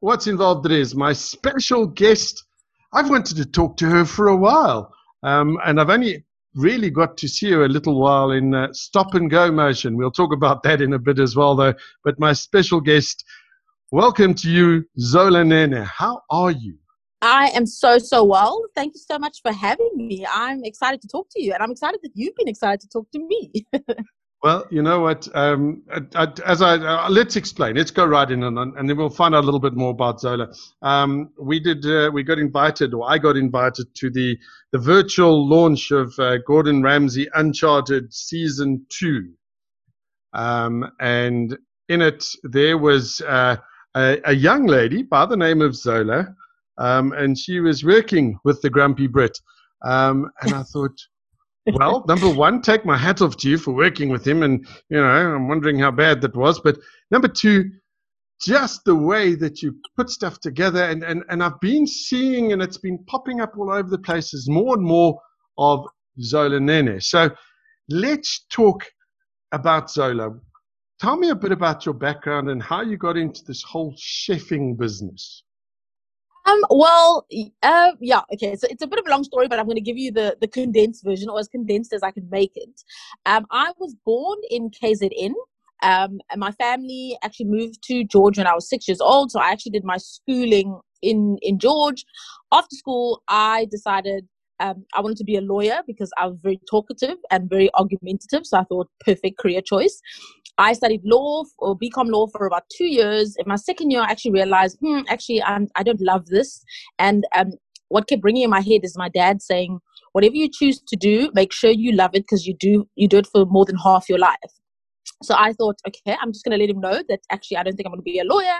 what's involved today is my special guest. I've wanted to talk to her for a while, um, and I've only really got to see her a little while in uh, stop and go motion. We'll talk about that in a bit as well, though. But my special guest, welcome to you, Zola Nene. How are you? I am so, so well. Thank you so much for having me. I'm excited to talk to you, and I'm excited that you've been excited to talk to me. well, you know what? Um, as I uh, let's explain. Let's go right in, and, and then we'll find out a little bit more about Zola. Um, we did. Uh, we got invited, or I got invited to the the virtual launch of uh, Gordon Ramsay Uncharted season two, um, and in it there was uh, a, a young lady by the name of Zola um, and she was working with the Grumpy Brit. Um, and I thought, well, number one, take my hat off to you for working with him, and you know, I'm wondering how bad that was. But number two, just the way that you put stuff together, and and and I've been seeing, and it's been popping up all over the places, more and more of Zola Nene. So let's talk about Zola. Tell me a bit about your background and how you got into this whole chefing business. Um, well, uh, yeah, okay. So it's a bit of a long story, but I'm going to give you the, the condensed version or as condensed as I can make it. Um, I was born in KZN. Um, and my family actually moved to George when I was six years old. So I actually did my schooling in, in George. After school, I decided um, I wanted to be a lawyer because I was very talkative and very argumentative. So I thought perfect career choice. I studied law or BCom law for about two years. In my second year, I actually realized, hmm, actually, I'm, I don't love this. And um, what kept ringing in my head is my dad saying, whatever you choose to do, make sure you love it because you do you do it for more than half your life. So I thought, okay, I'm just going to let him know that actually I don't think I'm going to be a lawyer.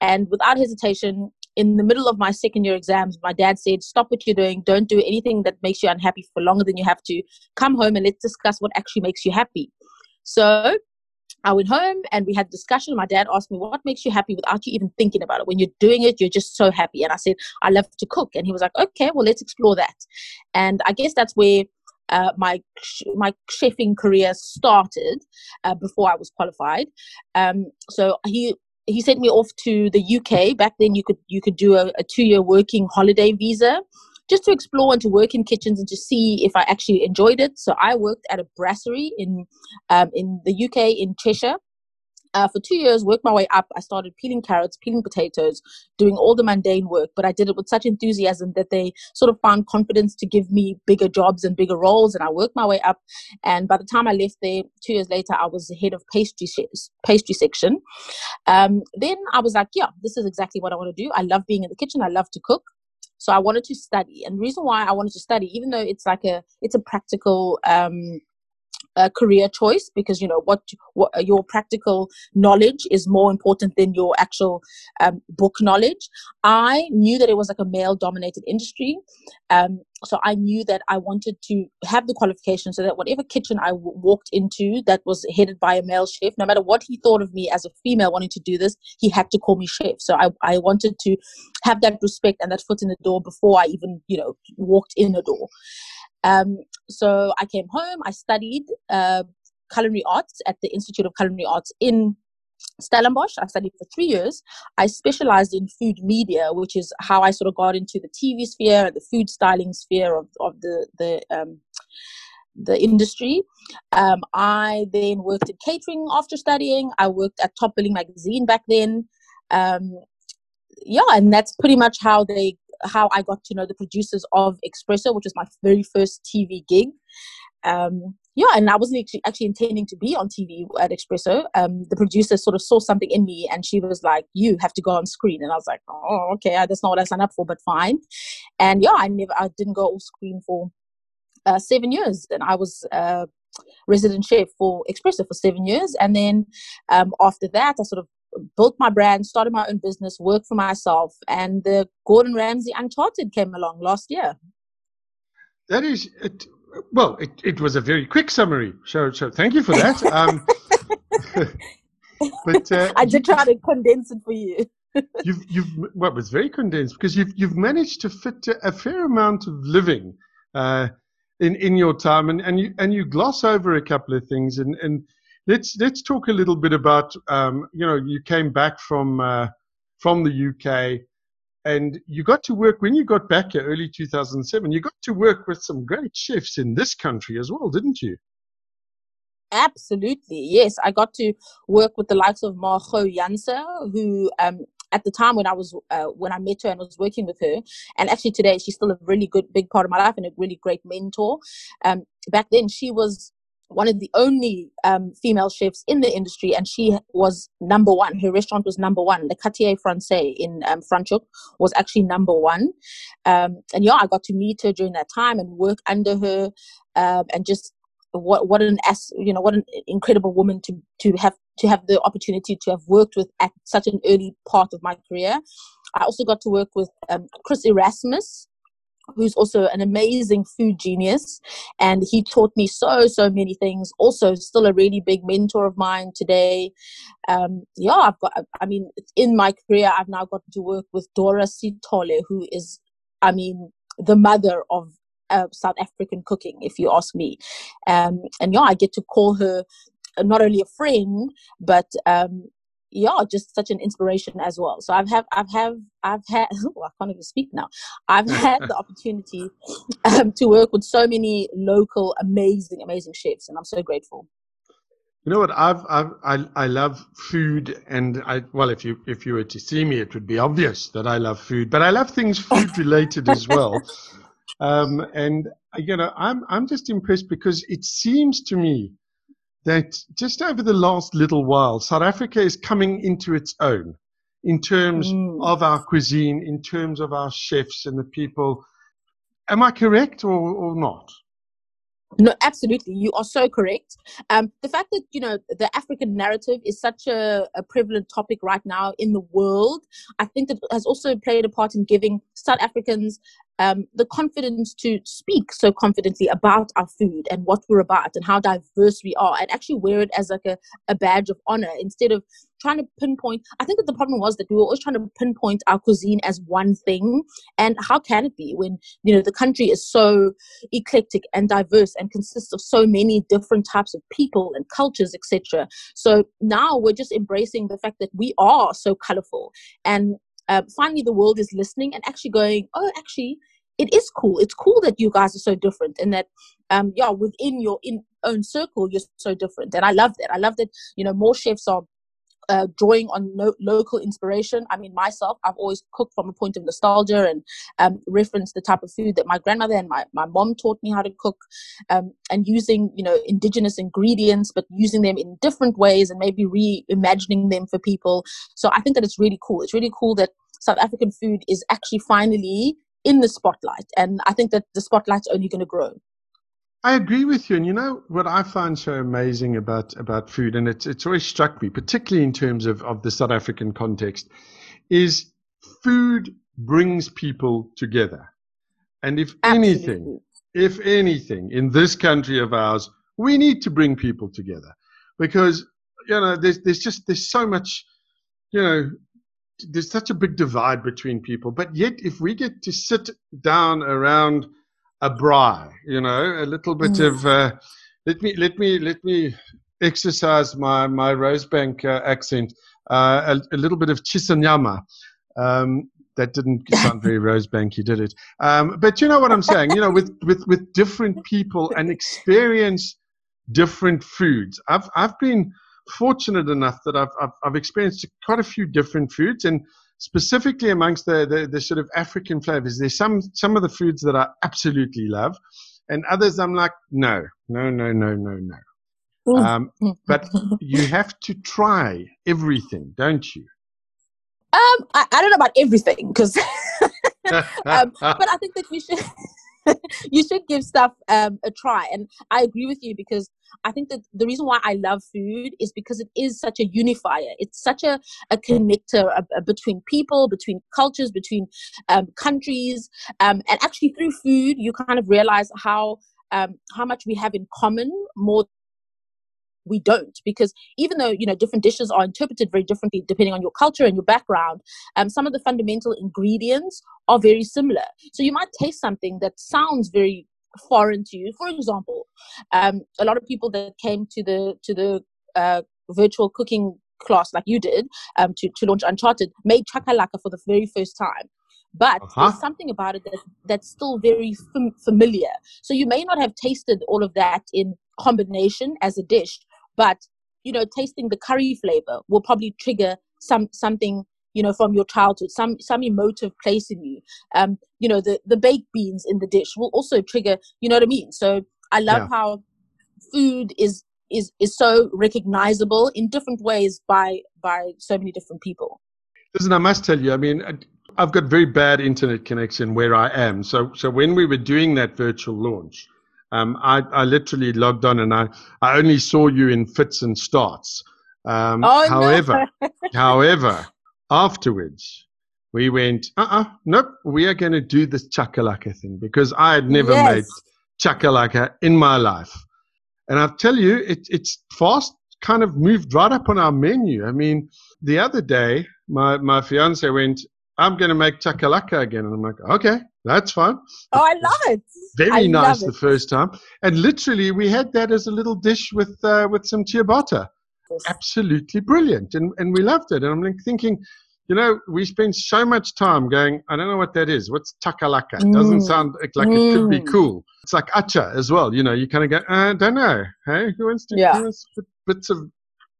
And without hesitation, in the middle of my second year exams, my dad said, Stop what you're doing. Don't do anything that makes you unhappy for longer than you have to. Come home and let's discuss what actually makes you happy. So I went home and we had discussion. My dad asked me, What makes you happy without you even thinking about it? When you're doing it, you're just so happy. And I said, I love to cook. And he was like, Okay, well, let's explore that. And I guess that's where uh, my my chefing career started uh, before I was qualified. Um, so he he sent me off to the UK. Back then, you could you could do a, a two year working holiday visa, just to explore and to work in kitchens and to see if I actually enjoyed it. So I worked at a brasserie in um, in the UK in Cheshire. Uh, for two years, worked my way up. I started peeling carrots, peeling potatoes, doing all the mundane work, but I did it with such enthusiasm that they sort of found confidence to give me bigger jobs and bigger roles. And I worked my way up. And by the time I left there, two years later, I was the head of pastry pastry section. Um, then I was like, yeah, this is exactly what I want to do. I love being in the kitchen. I love to cook. So I wanted to study, and the reason why I wanted to study, even though it's like a it's a practical um, a career choice because you know what, what your practical knowledge is more important than your actual um, book knowledge. I knew that it was like a male dominated industry um, so i knew that i wanted to have the qualification so that whatever kitchen I w- walked into that was headed by a male chef no matter what he thought of me as a female wanting to do this he had to call me chef. So i, I wanted to have that respect and that foot in the door before i even you know walked in the door um, so I came home, I studied uh, culinary arts at the Institute of Culinary Arts in Stellenbosch. I studied for three years. I specialized in food media, which is how I sort of got into the TV sphere, the food styling sphere of, of the, the, um, the industry. Um, I then worked in catering after studying. I worked at Top Billing Magazine back then. Um, yeah, and that's pretty much how they how I got to know the producers of Expresso, which was my very first TV gig. Um, yeah, and I wasn't actually, actually intending to be on TV at Expresso. Um, the producer sort of saw something in me, and she was like, "You have to go on screen." And I was like, "Oh, okay, that's not what I signed up for, but fine." And yeah, I never, I didn't go off screen for uh, seven years, and I was uh, resident chef for Expresso for seven years, and then um, after that, I sort of built my brand, started my own business, worked for myself, and the Gordon Ramsay Uncharted came along last year. That is, it, well, it, it was a very quick summary. So, so thank you for that. Um, but uh, I did try to condense it for you. you've, you've, well, it was very condensed because you've, you've managed to fit a fair amount of living uh, in, in your time, and, and you, and you gloss over a couple of things, and, and let's let's talk a little bit about um, you know you came back from uh, from the UK. And you got to work when you got back here early 2007. You got to work with some great chefs in this country as well, didn't you? Absolutely, yes. I got to work with the likes of Margot Janse, who um, at the time when I was uh, when I met her and was working with her, and actually today she's still a really good big part of my life and a really great mentor. Um, back then she was one of the only um, female chefs in the industry, and she was number one. Her restaurant was number one. The Quartier Francais in um, was actually number one. Um, and yeah, I got to meet her during that time and work under her, um, and just what what an as you know what an incredible woman to to have to have the opportunity to have worked with at such an early part of my career. I also got to work with um, Chris Erasmus, who's also an amazing food genius. And he taught me so so many things. Also still a really big mentor of mine today. Um, yeah i've got i mean in my career i've now gotten to work with Dorah Sitole who is i mean the mother of uh, south african cooking if you ask me. Um, and yeah i get to call her not only a friend but um, yeah, just such an inspiration as well. So I've have I've have I've had oh, I can't even speak now. I've had the opportunity um, to work with so many local amazing amazing chefs, and I'm so grateful. You know what? I've, I've I I love food, and I well, if you if you were to see me, it would be obvious that I love food, but I love things food related as well. Um, and you know, I'm I'm just impressed because it seems to me that just over the last little while, South Africa is coming into its own in terms mm. of our cuisine, in terms of our chefs and the people. Am I correct or, or not? No, absolutely. You are so correct. Um, the fact that, you know, the African narrative is such a, a, prevalent topic right now in the world, I think that has also played a part in giving South Africans um, the confidence to speak so confidently about our food and what we're about and how diverse we are and actually wear it as like a, a badge of honor instead of trying to pinpoint. I think that the problem was that we were always trying to pinpoint our cuisine as one thing. And how can it be when you know the country is so eclectic and diverse and consists of so many different types of people and cultures etc so now we're just embracing the fact that we are so colorful and uh, finally the world is listening and actually going oh actually it is cool. It's cool that you guys are so different and that um yeah within your in own circle you're so different. And i love that. I love that you know more chefs are uh, drawing on local inspiration. I mean, myself, I've always cooked from a point of nostalgia and um, reference the type of food that my grandmother and my, my mom taught me how to cook um, and using, you know, indigenous ingredients, but using them in different ways and maybe reimagining them for people. So I think that it's really cool. It's really cool that South African food is actually finally in the spotlight. And I think that the spotlight's only going to grow. I agree with you. And you know what I find so amazing about, about food, and it's, it's always struck me, particularly in terms of, of the South African context, is food brings people together. And if Absolutely. anything, if anything, in this country of ours, we need to bring people together because, you know, there's, there's just, there's so much, you know, there's such a big divide between people. But yet, if we get to sit down around a braai, you know, a little bit mm. of uh, let me let me let me exercise my my Rosebank uh, accent, uh, a, a, little bit of shisanyama. Um, that didn't sound very Rosebanky, did it? Um, but you know what I'm saying. You know, with with with different people and experience different foods. I've I've been fortunate enough that I've, I've, I've experienced quite a few different foods and specifically amongst the, the, the, sort of African flavors, there's some, some of the foods that I absolutely love and others I'm like, no, no, no, no, no, no. Um, but you have to try everything, don't you? Um, I, I don't know about everything because, um, but I think that you should you should give stuff um, a try. And I agree with you because I think that the reason why I love food is because it is such a unifier. It's such a, a connector a, a between people, between cultures, between um, countries. Um, and actually, through food, you kind of realize how um, how much we have in common more we don't because even though you know different dishes are interpreted very differently depending on your culture and your background um, some of the fundamental ingredients are very similar so you might taste something that sounds very foreign to you for example um, a lot of people that came to the to the uh, virtual cooking class like you did um, to, to launch Uncharted made chakalaka for the very first time. But uh-huh. there's something about it that, that's still very fam- familiar. So you may not have tasted all of that in combination as a dish, but you know, tasting the curry flavor will probably trigger some something you know from your childhood some some emotive place in you um you know the the baked beans in the dish will also trigger you know what i mean so i love yeah. how food is is is so recognizable in different ways by by so many different people listen i must tell you i mean i've got very bad internet connection where i am so so when we were doing that virtual launch um, I, I literally logged on and I, I only saw you in fits and starts. Um, oh, however, no. however, afterwards, we went, uh-uh, nope, we are going to do this chakalaka thing because I had never yes. made chakalaka in my life. And I'll tell you, it, it's fast kind of moved right up on our menu. I mean, the other day, my, my fiance went, I'm going to make chakalaka again. And I'm like, okay, that's fine. Oh, I love it. Very I nice the first time. And literally, we had that as a little dish with, uh, with some ciabatta absolutely brilliant, and and we loved it. And I'm like thinking, you know, we spend so much time going, I don't know what that is. What's takalaka? It doesn't mm. sound like, mm. it could be mm. cool. It's like atchar as well. You know, you kind of go, I don't know. Hey, who wants to, yeah. who wants to put bits of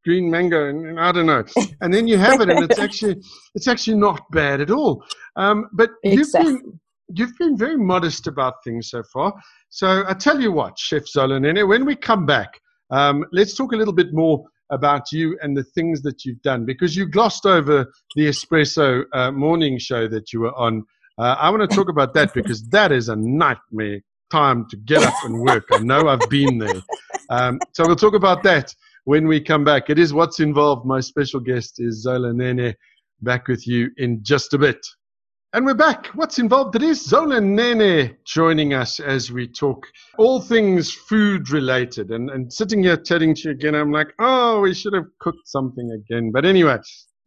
green mango and, and, I don't know. And then you have it, and it's actually it's actually not bad at all. Um, but exactly. you've been you've been very modest about things so far. So I tell you what, Chef Zola Nene, when we come back, um, let's talk a little bit more about you and the things that you've done because you glossed over the Expresso uh, morning show that you were on. Uh, I want to talk about that because that is a nightmare time to get up and work. I know I've been there. Um, so we'll talk about that when we come back. It is what's involved. My special guest is Zola Nene. Back with you in just a bit. And we're back. What's involved? It is Zola Nene joining us as we talk all things food related. And, and sitting here chatting to you again, I'm like, oh, we should have cooked something again. But anyway,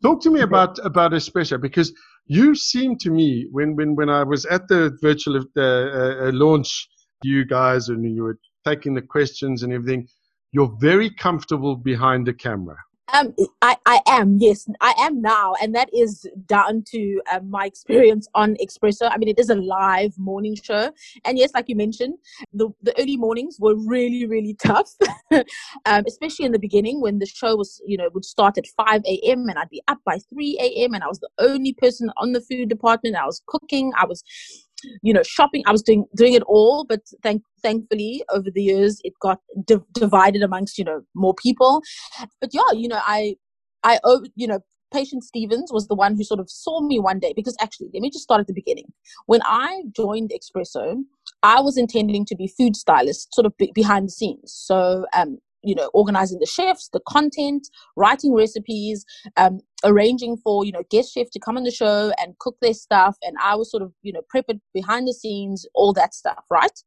talk to me about, about Expresso because you seem to me, when, when, when I was at the virtual uh, uh, launch, you guys, and you were taking the questions and everything, you're very comfortable behind the camera. Um, I, I am, yes, I am now. And that is down to um, my experience on Expresso. I mean, it is a live morning show. And yes, like you mentioned, the, the early mornings were really, really tough, um, especially in the beginning when the show was, you know, would start at 5 a.m. and I'd be up by 3 a.m. and I was the only person on the food department. I was cooking. I was you know shopping i was doing doing it all but thank thankfully over the years it got di- divided amongst you know more people but yeah you know i i owe you know Patience Stevens was the one who sort of saw me one day because actually, let me just start at the beginning. When I joined Expresso, I was intending to be food stylist, sort of be- behind the scenes. So, um, you know organizing the chefs the content writing recipes um, arranging for you know guest chef to come on the show and cook their stuff and i was sort of you know prep it behind the scenes all that stuff right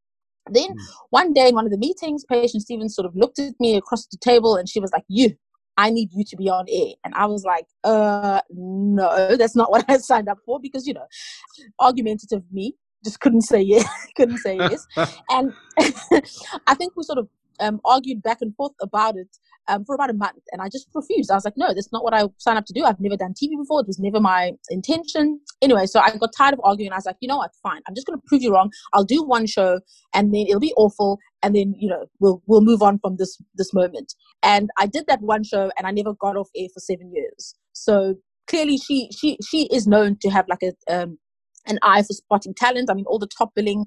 then mm. one day in one of the meetings Patience Stevens sort of looked at me across the table and she was like you I need you to be on air. And I was like, uh, no, that's not what I signed up for because, you know, argumentative me just couldn't say yes, couldn't say yes. and I think we sort of um, argued back and forth about it um, for about a month and I just refused. I was like, no, that's not what I signed up to do. I've never done TV before. It was never my intention. Anyway, so I got tired of arguing. I was like, you know what? Fine. I'm just going to prove you wrong. I'll do one show and then it'll be awful. And then, you know, we'll, we'll move on from this, this moment. And I did that one show and I never got off air for seven years. So clearly she, she, she is known to have like a, um, an eye for spotting talent. I mean, all the top billing,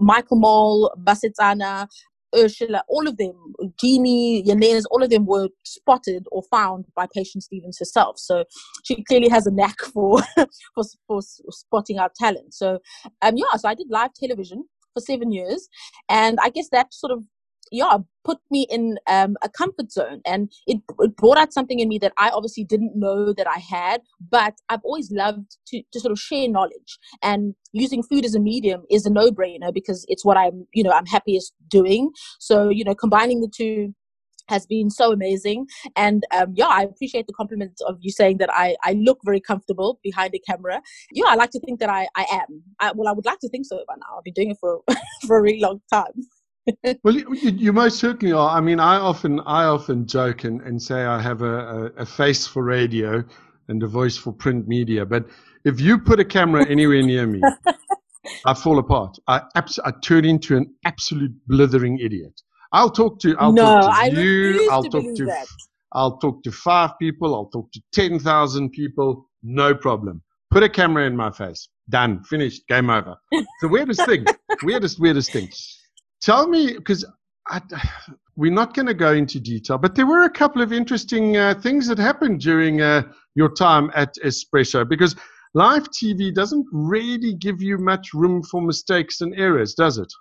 Michael Mol, Basetsana, Ursula, all of them, Jeannie, Janez, all of them were spotted or found by Patience Stevens herself. So she clearly has a knack for for, for spotting our talent. So um, yeah, so I did live television for seven years, and I guess that sort of yeah put me in um, a comfort zone. And it, it brought out something in me that i obviously didn't know that i had but i've always loved to, to sort of share knowledge. And using food as a medium is a no-brainer because it's what i'm you know i'm happiest doing. So you know combining the two has been so amazing. And um, yeah i appreciate the compliment of you saying that I, I look very comfortable behind a camera. Yeah i like to think that i, I am. I, well i would like to think so by now i've been doing it for for a really long time well, you, you, most certainly are. I mean, I often I often joke and, and say I have a, a, a face for radio and a voice for print media, but if you put a camera anywhere near me, I fall apart. I, abs- I turn into an absolute blithering idiot. I'll talk to I'll no, talk to I you. I'll to talk to that. I'll talk to five people. I'll talk to ten thousand people. No problem. Put a camera in my face. Done. Finished. Game over. the weirdest thing. weirdest weirdest thing. Tell me because we're not going to go into detail, but there were a couple of interesting uh, things that happened during uh, your time at Expresso because live TV doesn't really give you much room for mistakes and errors, does it?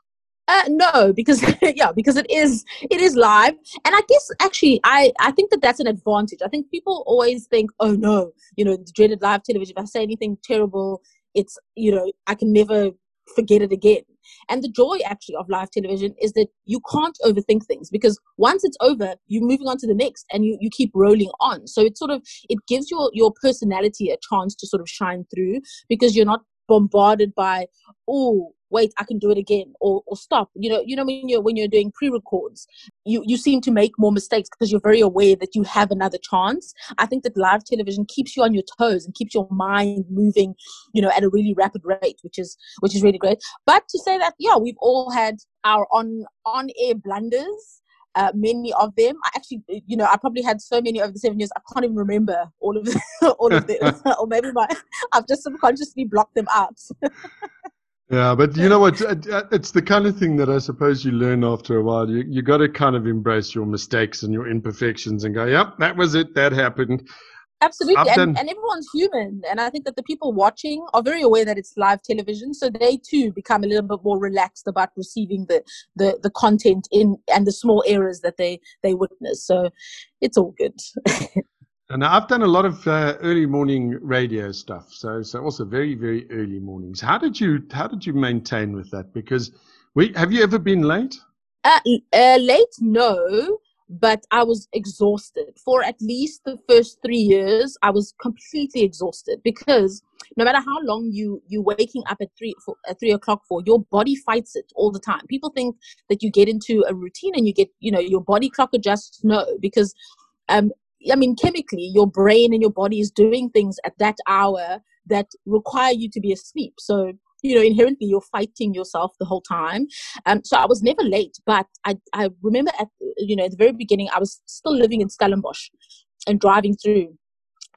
Uh, no, because yeah, because it is it is live, and I guess actually I I think that that's an advantage. I think people always think, oh no, you know, dreaded live television. If I say anything terrible, it's you know I can never forget it again. And the joy actually of live television is that you can't overthink things because once it's over, you're moving on to the next and you, you keep rolling on. So it sort of it gives your your personality a chance to sort of shine through because you're not bombarded by, oh, wait, I can do it again, or or stop. You know, you know when you're when you're doing pre-records, you you seem to make more mistakes because you're very aware that you have another chance. I think that live television keeps you on your toes and keeps your mind moving, you know, at a really rapid rate, which is which is really great. But to say that, yeah, we've all had our on on air blunders. Uh, many of them. I actually, you know, I probably had so many over the seven years. I can't even remember all of them, all of them, or maybe my, I've just subconsciously blocked them out. Yeah, but you know what? It's the kind of thing that I suppose you learn after a while. You you got to kind of embrace your mistakes and your imperfections and go, "Yep, that was it. That happened." Absolutely, and, and everyone's human, and I think that the people watching are very aware that it's live television, so they too become a little bit more relaxed about receiving the the, the content in and the small errors that they they witness. So it's all good. And I've done a lot of uh, early morning radio stuff, so so also very very early mornings. How did you how did you maintain with that? Because we have you ever been late? Uh, uh, late, no, but I was exhausted for at least the first three years. I was completely exhausted because no matter how long you you waking up at three for, at three o'clock for, your body fights it all the time. People think that you get into a routine and you get you know your body clock adjusts. No, because um, I mean, chemically, your brain and your body is doing things at that hour that require you to be asleep. So, you know, inherently, you're fighting yourself the whole time. Um, so I was never late, but I, I remember at, you know, at the very beginning, I was still living in Stellenbosch and driving through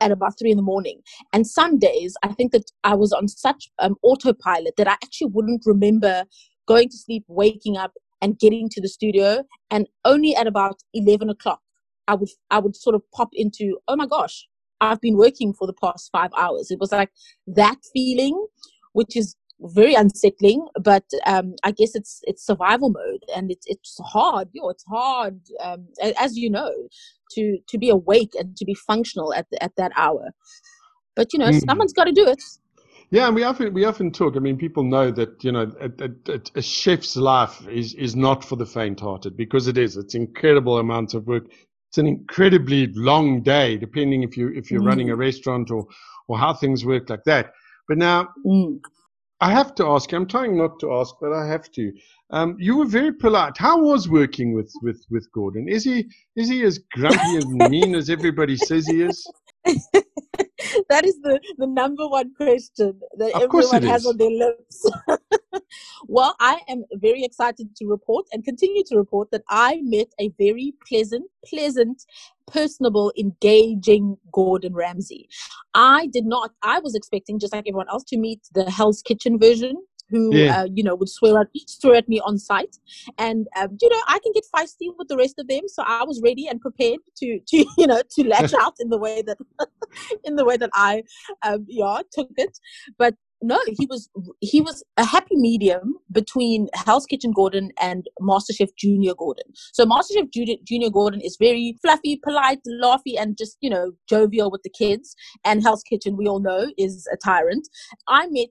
at about three in the morning. And some days, I think that I was on such um, autopilot that I actually wouldn't remember going to sleep, waking up, and getting to the studio. And only at about 11 o'clock I would I would sort of pop into, oh my gosh, I've been working for the past five hours. It was like that feeling, which is very unsettling, but um, I guess it's it's survival mode, and it's it's hard. You know, it's hard, um, as you know, to to be awake and to be functional at the, at that hour. But you know, mm. someone's got to do it. Yeah, and we often we often talk. I mean, people know that you know a, a, a, chef's life is is not for the faint-hearted because it is. It's incredible amounts of work it's an incredibly long day, depending if you if you're mm. running a restaurant or or how things work like that. But now, mm. I have to ask. I'm trying not to ask, but I have to. Um, you were very polite. How was working with with with Gordon? Is he is he as grumpy and mean as everybody says he is? that is the, the number one question that of everyone has on their lips. well, I am very excited to report and continue to report that I met a very pleasant, pleasant, personable, engaging Gordon Ramsay. I did not, I was expecting, just like everyone else, to meet the Hell's Kitchen version who yeah. uh, you know would swear at swear at me on site and um, you know i can get feisty with the rest of them so i was ready and prepared to to you know to lash out in the way that in the way that i um, yeah took it but no, he was he was a happy medium between Hell's Kitchen Gordon and MasterChef Junior Gordon. So MasterChef Junior Gordon is very fluffy, polite, laughy, and just you know jovial with the kids. And Hell's Kitchen, we all know, is a tyrant. I met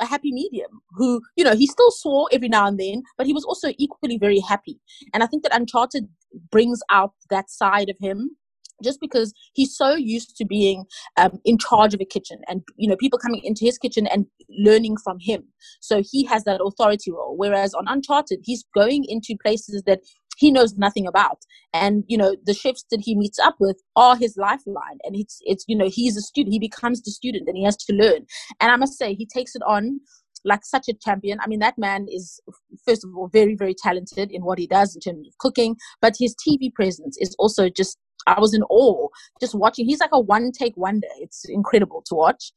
a happy medium who, you know, he still swore every now and then, but he was also equally very happy. And I think that Uncharted brings out that side of him just because he's so used to being um, in charge of a kitchen and you know people coming into his kitchen and learning from him so he has that authority role whereas on uncharted he's going into places that he knows nothing about. And you know the chefs that he meets up with are his lifeline. And it's it's you know he's a student. He becomes the student and he has to learn. And i must say he takes it on like such a champion. I mean, that man is, first of all, very, very talented in what he does in terms of cooking, but his TV presence is also just I was in awe just watching. He's like a one take wonder. It's incredible to watch.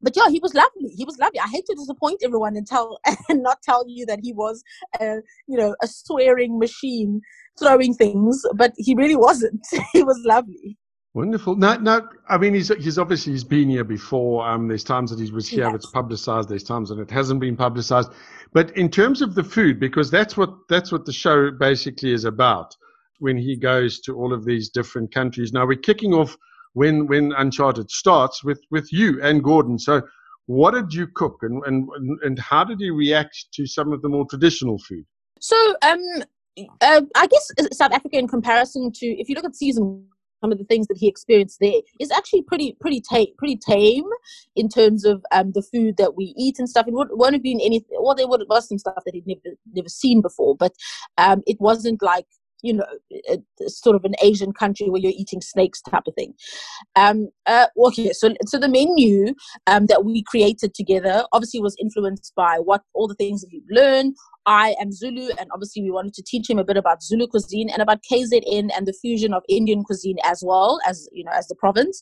But yeah, he was lovely. He was lovely. I hate to disappoint everyone and tell and not tell you that he was a you know a swearing machine throwing things, but he really wasn't. he was lovely. Wonderful. No, no. I mean, he's he's obviously he's been here before. Um, there's times that he was here, yes. it's publicised. There's times that it hasn't been publicised. But in terms of the food, because that's what that's what the show basically is about when he goes to all of these different countries. Now we're kicking off when when Uncharted starts with with you and Gordon. So what did you cook and and and how did you react to some of the more traditional food? So um uh, I guess South Africa in comparison to if you look at season some of the things that he experienced there is actually pretty pretty tame pretty tame in terms of um, the food that we eat and stuff. It would, won't have been anything. Well, there would was some stuff that he'd never never seen before, but um, it wasn't like you know, sort of an Asian country where you're eating snakes type of thing. Um, uh, okay, so so the menu um, that we created together obviously was influenced by what all the things that he learned. I am Zulu, and obviously we wanted to teach him a bit about Zulu cuisine and about KZN and the fusion of Indian cuisine as well as you know as the province.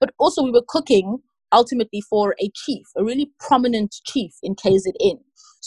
But also we were cooking ultimately for a chief, a really prominent chief in KZN.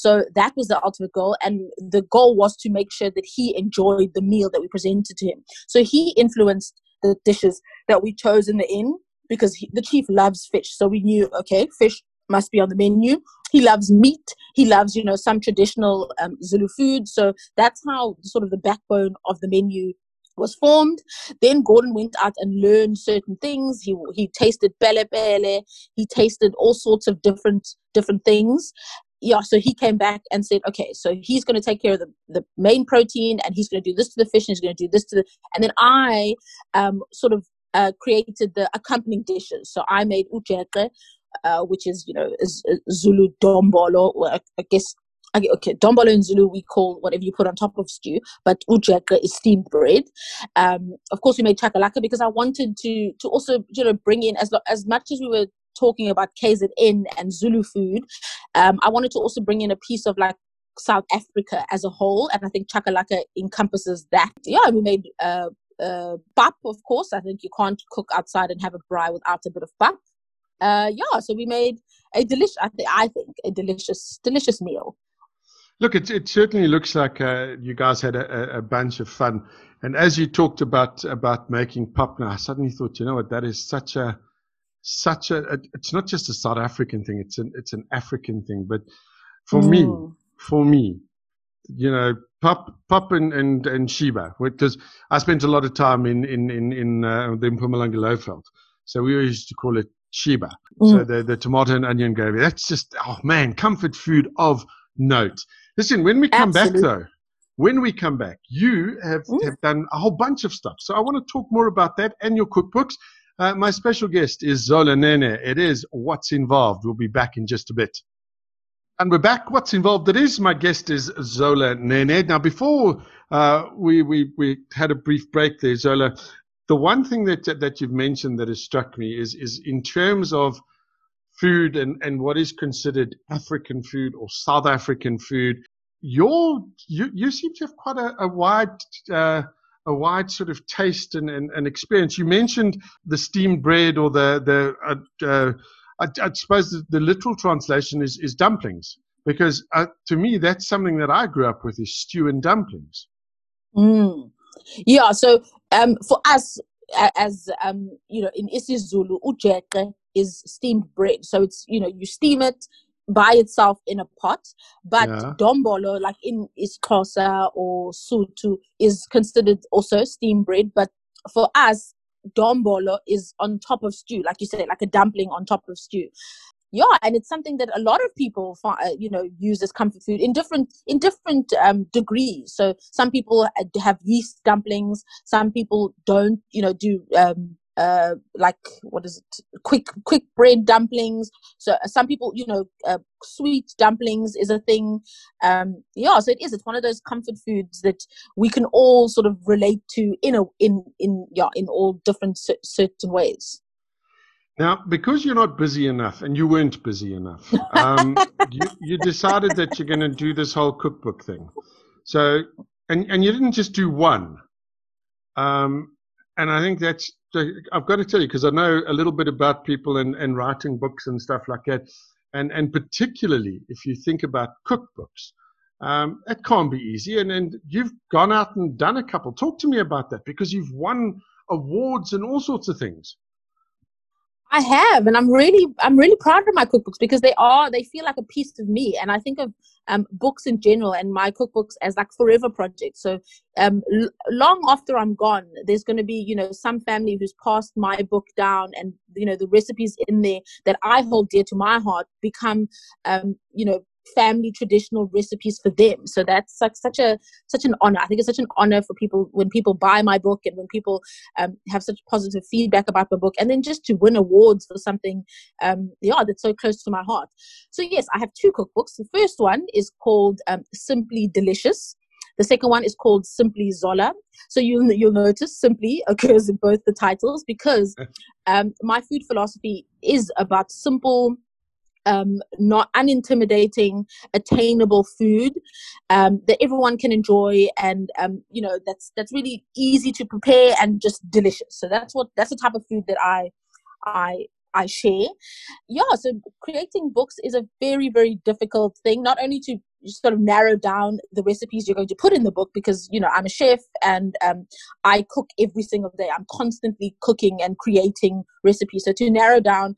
So that was the ultimate goal. And the goal was to make sure that he enjoyed the meal that we presented to him. So he influenced the dishes that we chose in the inn because he, the chief loves fish. So we knew, okay, fish must be on the menu. He loves meat. He loves, you know, some traditional um, Zulu food. So that's how sort of the backbone of the menu was formed. Then Gordon went out and learned certain things. He he tasted bele bele. He tasted all sorts of different different things, yeah, so he came back and said, okay, so he's going to take care of the, the main protein and he's going to do this to the fish and he's going to do this to the. And then I um, sort of uh, created the accompanying dishes. So I made ujeke, uh, which is, you know, is, Zulu dombolo, or I, I guess okay, dombolo in Zulu we call whatever you put on top of stew, but ujeka is steamed bread. Um, of course, we made chakalaka because I wanted to to also you know bring in as as much as we were talking about KZN and Zulu food, um, I wanted to also bring in a piece of like South Africa as a whole, and I think chakalaka encompasses that. Yeah, we made uh, uh, pap, of course. I think you can't cook outside and have a braai without a bit of pap. Uh, yeah, so we made a delicious, I, th- I think, a delicious, delicious meal. Look, it, it certainly looks like uh, you guys had a, a, bunch of fun. And as you talked about about making pap, now I suddenly thought, you know what, that is such a such a, a, it's not just a South African thing, it's an it's an African thing. But for mm. me, for me, you know, Pop Pop and and, and Sheba, because I spent a lot of time in in in, in uh, the Mpumalanga Lowveld, so we used to call it Sheba. Mm. So the the tomato and onion gravy. That's just oh man, comfort food of note. Listen, when we come Absolutely. back though, when we come back, you have, mm. have done a whole bunch of stuff. So I want to talk more about that and your cookbooks. Uh, my special guest is Zola Nene. It is What's Involved. We'll be back in just a bit. And we're back. What's Involved? It is. My guest is Zola Nene. Now, before uh, we, we, we had a brief break there, Zola, the one thing that, that you've mentioned that has struck me is, is in terms of food and, and what is considered African food or South African food, you you, you seem to have quite a, a wide uh, a wide sort of taste and, and, and, experience. You mentioned the steamed bread or the the uh, uh, I, I, suppose the, the, literal translation is is dumplings because uh, to me that's something that I grew up with is stew and dumplings. Mm. Yeah, so um, for us as um, you know in isiZulu, ujeke is steamed bread. So it's you know you steam it, by itself in a pot. But yeah. dombolo, like in isiXhosa or Sotho, is considered also steam bread. But for us, dombolo is on top of stew, like you said, like a dumpling on top of stew. yeah and it's something that a lot of people uh, you know use as comfort food in different in different um, degrees so some people have yeast dumplings some people don't you know do um, uh, like what is it? Quick quick bread dumplings. So uh, some people you know uh, sweet dumplings is a thing. Um yeah so it is. It's one of those comfort foods that we can all sort of relate to in a in in yeah in all different certain ways. Now, because you're not busy enough, and you weren't busy enough, um, you, you decided that you're going to do this whole cookbook thing. So, and and you didn't just do one. Um, and I think that's I've got to tell you because I know a little bit about people and, and writing books and stuff like that, and and particularly if you think about cookbooks, um, it can't be easy. And and you've gone out and done a couple. Talk to me about that because you've won awards and all sorts of things. I have, and I'm really, I'm really proud of my cookbooks because they are, they feel like a piece of me. And I think of um, books in general and my cookbooks as like forever projects. So um, l- long after I'm gone, there's going to be, you know, some family who's passed my book down, and you know, the recipes in there that I hold dear to my heart become, um, you know, family traditional recipes for them. So that's like such a such an honor. I think it's such an honor for people when people buy my book and when people um, have such positive feedback about my book and then just to win awards for something um, yeah that's so close to my heart. So yes i have two cookbooks. The first one is called um, simply delicious. The second one is called Simply Zola. So you'll you'll notice simply occurs in both the titles because um, my food philosophy is about simple, um, not unintimidating, attainable food um, that everyone can enjoy, and um, you know that's that's really easy to prepare and just delicious. So that's what that's the type of food that I I I share. Yeah, so creating books is a very very difficult thing. Not only to sort of narrow down the recipes you're going to put in the book because you know I'm a chef and um, I cook every single day. I'm constantly cooking and creating recipes. So to narrow down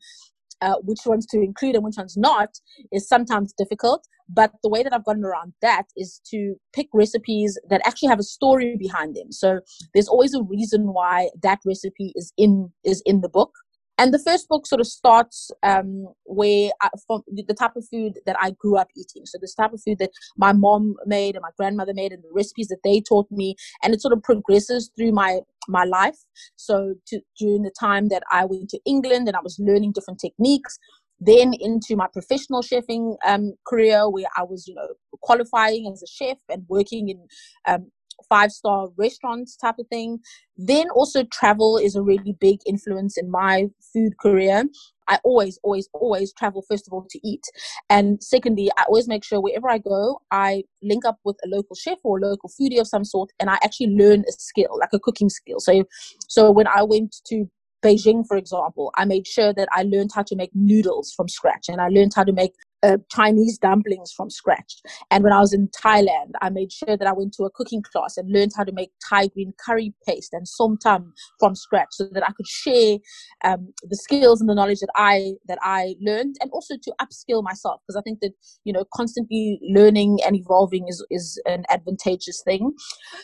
uh, which ones to include and which ones not is sometimes difficult. But the way that I've gotten around that is to pick recipes that actually have a story behind them. So there's always a reason why that recipe is in is in the book. And the first book sort of starts um, where I, from the type of food that I grew up eating. So this type of food that my mom made and my grandmother made, and the recipes that they taught me, and it sort of progresses through my my life. So to, during the time that I went to England and I was learning different techniques, then into my professional chefing um, career where I was, you know, qualifying as a chef and working in um, five star restaurants type of thing. Then also travel is a really big influence in my food career. I always, always, always travel first of all to eat. And secondly, I always make sure wherever I go, I link up with a local chef or a local foodie of some sort and I actually learn a skill, like a cooking skill. So so when I went to Beijing, for example, I made sure that I learned how to make noodles from scratch and I learned how to make uh, Chinese dumplings from scratch. And when I was in Thailand, I made sure that I went to a cooking class and learned how to make Thai green curry paste and som tam from scratch, so that I could share um, the skills and the knowledge that I that I learned, and also to upskill myself because I think that you know constantly learning and evolving is is an advantageous thing.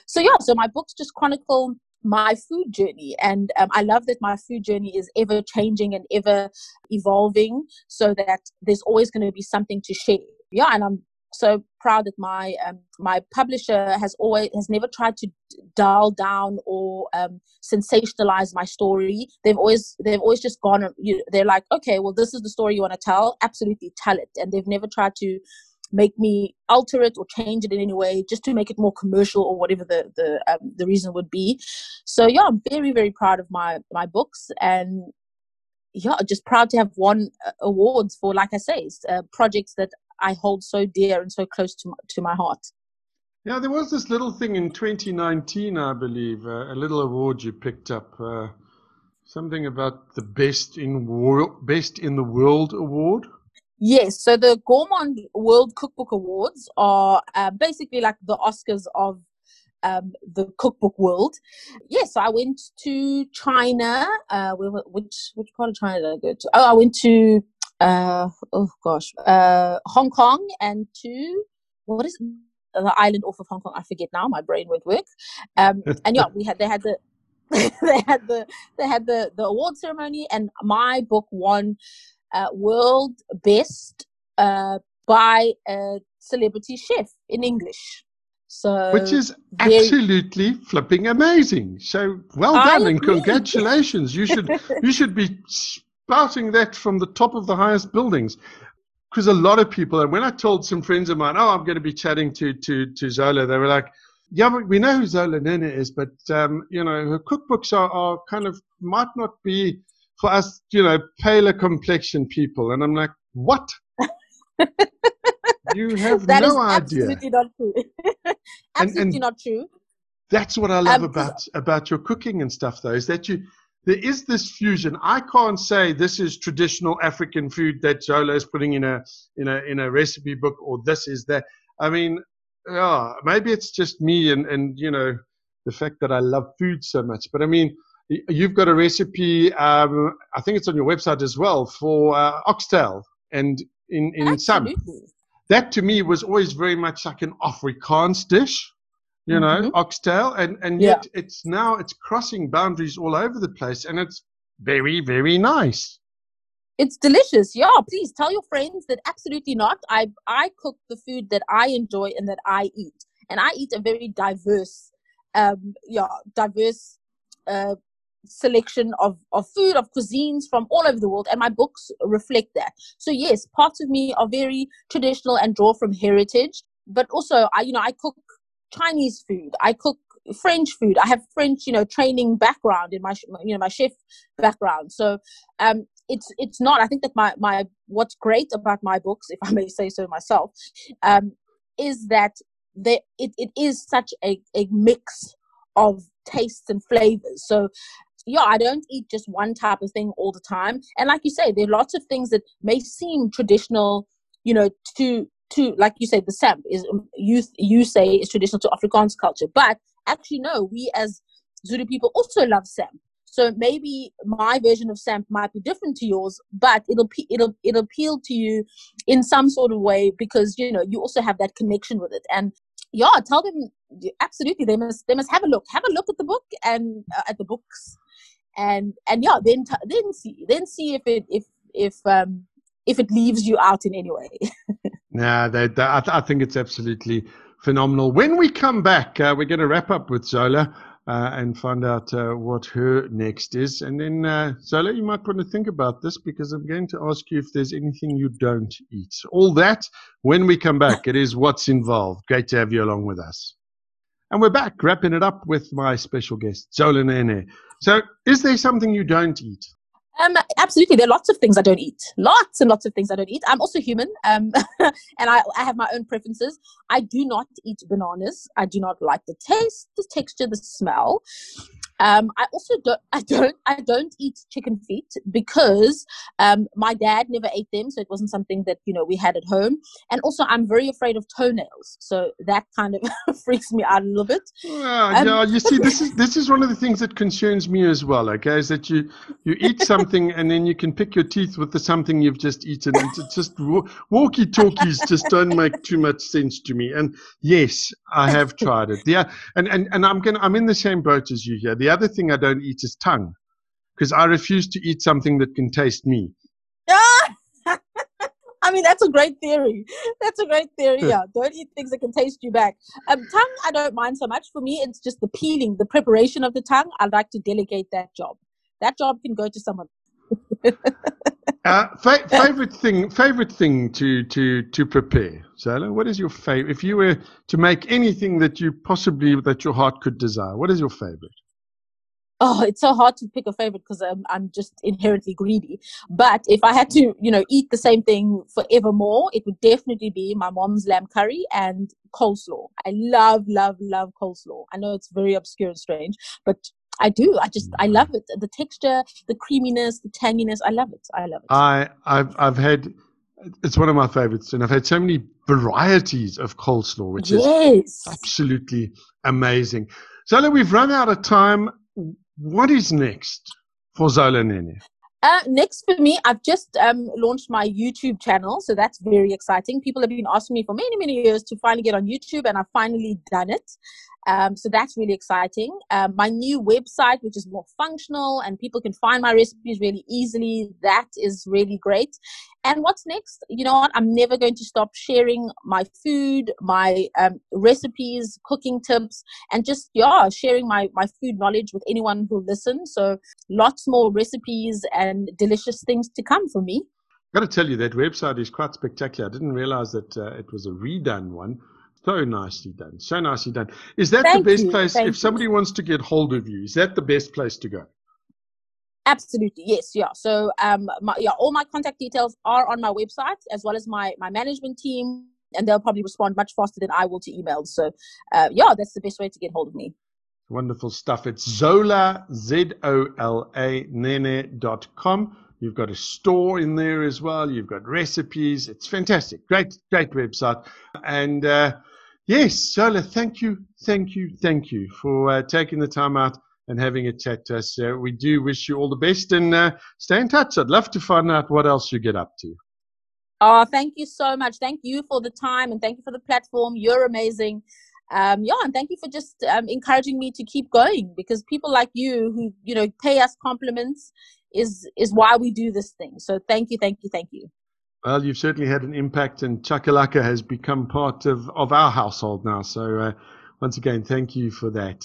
So yeah, so my books just chronicle my food journey. And um, i love that my food journey is ever changing and ever evolving so that there's always going to be something to share. Yeah and i'm so proud that my um, my publisher has always has never tried to dial down or um, sensationalize my story. They've always they've always just gone you, they're like okay well this is the story you want to tell. Absolutely tell it. And they've never tried to make me alter it or change it in any way just to make it more commercial or whatever the the um, the reason would be. So yeah i'm very very proud of my my books and yeah just proud to have won uh, awards for like i say uh, projects that i hold so dear and so close to my, to my heart. Yeah there was this little thing in 2019 i believe uh, a little award you picked up uh, something about the best in world best in the world award Yes, so the Gourmand World Cookbook Awards are uh, basically like the Oscars of um, the cookbook world. Yes, I went to China. Uh, which which part of China did I go to? Oh, I went to uh, oh gosh, uh, Hong Kong and to what is the island off of Hong Kong? I forget now. My brain won't work. Um, and yeah, we had they had the they had the they had the the award ceremony, and my book won uh, world best uh, by a celebrity chef in English. So, which is absolutely flipping amazing. So well done and congratulations. you should you should be spouting that from the top of the highest buildings. Because a lot of people, and when I told some friends of mine, oh, I'm going to be chatting to to to Zola, they were like, yeah, but we know who Zola Nene is, but um, you know, her cookbooks are, are kind of might not be for us, you know, paler complexion people. And I'm like, what? you have that no idea. Absolutely not true. absolutely and, and not true. That's what I love um, about about your cooking and stuff, though, is that you there is this fusion. I can't say this is traditional African food that Zola is putting in a in a in a recipe book, or this is that. I mean, yeah, maybe it's just me and and you know the fact that I love food so much. But I mean, you've got a recipe. Um, I think it's on your website as well for uh, oxtail and in in Absolutely. some. That to me was always very much like an Afrikaans dish you know, mm-hmm. oxtail, and and yet yeah. it's now it's crossing boundaries all over the place, and it's very very nice. It's delicious. Yeah, please tell your friends that absolutely not. I I cook the food that I enjoy and that I eat, and I eat a very diverse, um, yeah, diverse. Uh, selection of, of food of cuisines from all over the world and my books reflect that so yes parts of me are very traditional and draw from heritage but also i you know i cook Chinese food. I cook French food. I have French, you know, training background in my, you know, my chef background. So, um, it's it's not. I think that my my what's great about my books, if I may say so myself, um, is that they it, it is such a a mix of tastes and flavors. So yeah, I don't eat just one type of thing all the time. And like you say, there are lots of things that may seem traditional, you know, to to like you say the samp is um, you you say is traditional to afrikaans culture. But actually no we as zulu people also love samp so maybe my version of samp might be different to yours but it'll it'll it'll appeal to you in some sort of way because you know you also have that connection with it. And yeah tell them absolutely they must they must have a look. Have a look at the book and uh, at the books and and yeah then t- then see then see if it if if um if it leaves you out in any way Yeah, I, th- I, think it's absolutely phenomenal. When we come back, uh, we're going to wrap up with Zola uh, and find out uh, what her next is. And then, uh, Zola, you might want to think about this because I'm going to ask you if there's anything you don't eat. All that when we come back. It is what's involved. Great to have you along with us. And we're back, wrapping it up with my special guest, Zola Nene. So, is there something you don't eat? Um, absolutely. There are lots of things I don't eat. Lots and lots of things I don't eat. I'm also human, um, and I, I have my own preferences. I do not eat bananas. I do not like the taste, the texture, the smell. Um, I also don't. I don't. I don't eat chicken feet because um, my dad never ate them, so it wasn't something that you know we had at home. And also, I'm very afraid of toenails, so that kind of freaks me out a little bit. Yeah, um, yeah. You see, this is this is one of the things that concerns me as well. Okay, is that you you eat something and then you can pick your teeth with the something you've just eaten. And it's just walkie talkies just don't make too much sense to me. And yes, I have tried it. Yeah, and and and I'm gonna I'm in the same boat as you here. The other thing I don't eat is tongue because I refuse to eat something that can taste me. I mean, that's a great theory. That's a great theory. Yeah, don't eat things that can taste you back. Um, tongue, I don't mind so much. For me, it's just the peeling, the preparation of the tongue. I'd like to delegate that job. That job can go to someone. uh, fa- favorite thing, favorite thing to to to prepare. Zola, what is your favorite? If you were to make anything that you possibly that your heart could desire, what is your favorite? Oh, it's so hard to pick a favorite because I'm, um, I'm just inherently greedy. But if I had to, you know, eat the same thing forevermore, it would definitely be my mom's lamb curry and coleslaw. I love, love, love coleslaw. I know it's very obscure and strange, but I do. I just, I mm. love it. The texture, the creaminess, the tanginess. I love it. I love it. I, I've, I've had, it's one of my favorites, and I've had so many varieties of coleslaw, which yes. is absolutely amazing. So, we've run out of time what is next for Zola Nene? Uh, next for me, I've just um, launched my YouTube channel, so that's very exciting. People have been asking me for many, many years to finally get on YouTube, and I've finally done it. Um, so that's really exciting. Um, my new website, which is more functional and people can find my recipes really easily, that is really great. And what's next? You know what? I'm never going to stop sharing my food, my um, recipes, cooking tips, and just yeah, sharing my my food knowledge with anyone who listens. So lots more recipes and delicious things to come for me. I've got to tell you that website is quite spectacular. I didn't realize that uh, it was a redone one. So nicely done. So nicely done. Is that Thank the best you. place Thank if somebody you. wants to get hold of you? Is that the best place to go? Absolutely, yes, yeah. So, um, my, yeah, all my contact details are on my website as well as my my management team, and they'll probably respond much faster than I will to emails. So, uh, yeah, that's the best way to get hold of me. Wonderful stuff. It's Zola Z O L A Nene.com. You've got a store in there as well. You've got recipes. It's fantastic. Great, great website. And uh, yes, Zola, thank you, thank you, thank you for uh, taking the time out and having a chat to us. Uh, we do wish you all the best and uh, stay in touch. I'd love to find out what else you get up to. Oh, thank you so much. Thank you for the time and thank you for the platform. You're amazing. Um, yeah, and thank you for just um, encouraging me to keep going because people like you who you know pay us compliments is is why we do this thing. So thank you, thank you, thank you. Well, you've certainly had an impact, and Chakalaka has become part of, of our household now. So, uh, once again, thank you for that.